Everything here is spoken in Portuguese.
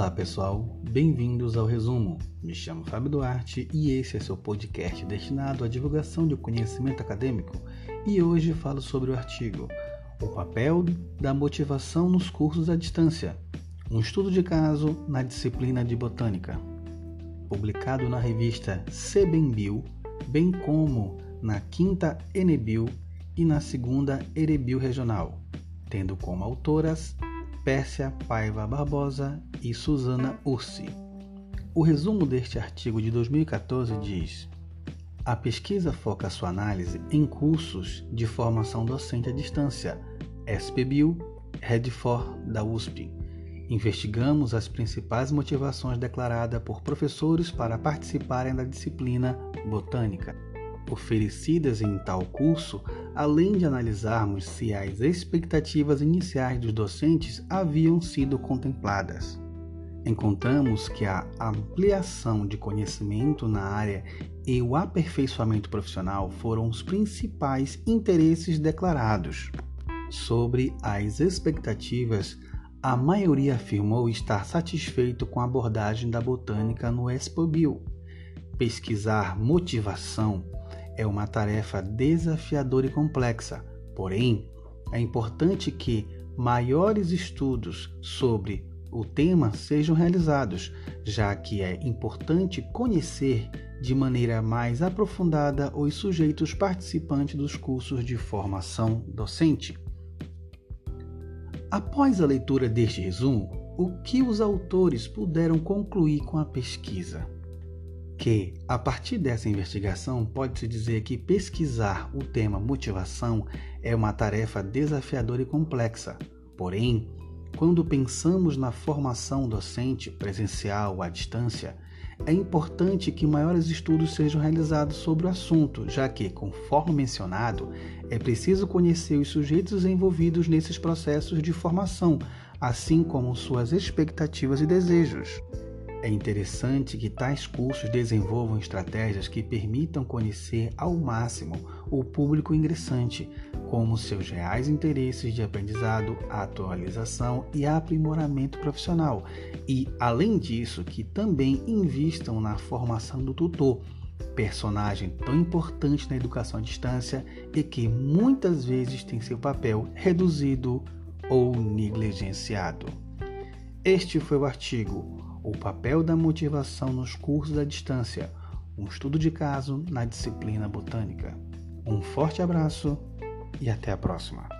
Olá pessoal, bem-vindos ao resumo. Me chamo Fábio Duarte e esse é seu podcast destinado à divulgação de conhecimento acadêmico. E hoje falo sobre o artigo O papel da motivação nos cursos à distância, um estudo de caso na disciplina de botânica, publicado na revista Sebenbio, bem como na quinta Enebio e na segunda Erebio Regional, tendo como autoras Pérsia Paiva Barbosa e Susana Ursi. O resumo deste artigo de 2014 diz: A pesquisa foca sua análise em cursos de formação docente à distância, SPBio, Redfor da USP. Investigamos as principais motivações declaradas por professores para participarem da disciplina botânica oferecidas em tal curso, além de analisarmos se as expectativas iniciais dos docentes haviam sido contempladas. Encontramos que a ampliação de conhecimento na área e o aperfeiçoamento profissional foram os principais interesses declarados. Sobre as expectativas, a maioria afirmou estar satisfeito com a abordagem da botânica no Expobio. Pesquisar motivação é uma tarefa desafiadora e complexa, porém, é importante que maiores estudos sobre o tema sejam realizados, já que é importante conhecer de maneira mais aprofundada os sujeitos participantes dos cursos de formação docente. Após a leitura deste resumo, o que os autores puderam concluir com a pesquisa? Que, a partir dessa investigação, pode-se dizer que pesquisar o tema motivação é uma tarefa desafiadora e complexa. Porém, quando pensamos na formação docente presencial à distância, é importante que maiores estudos sejam realizados sobre o assunto, já que, conforme mencionado, é preciso conhecer os sujeitos envolvidos nesses processos de formação, assim como suas expectativas e desejos. É interessante que tais cursos desenvolvam estratégias que permitam conhecer ao máximo o público ingressante, como seus reais interesses de aprendizado, atualização e aprimoramento profissional, e, além disso, que também invistam na formação do tutor, personagem tão importante na educação à distância e que muitas vezes tem seu papel reduzido ou negligenciado. Este foi o artigo o papel da motivação nos cursos à distância, um estudo de caso na disciplina botânica. Um forte abraço e até a próxima!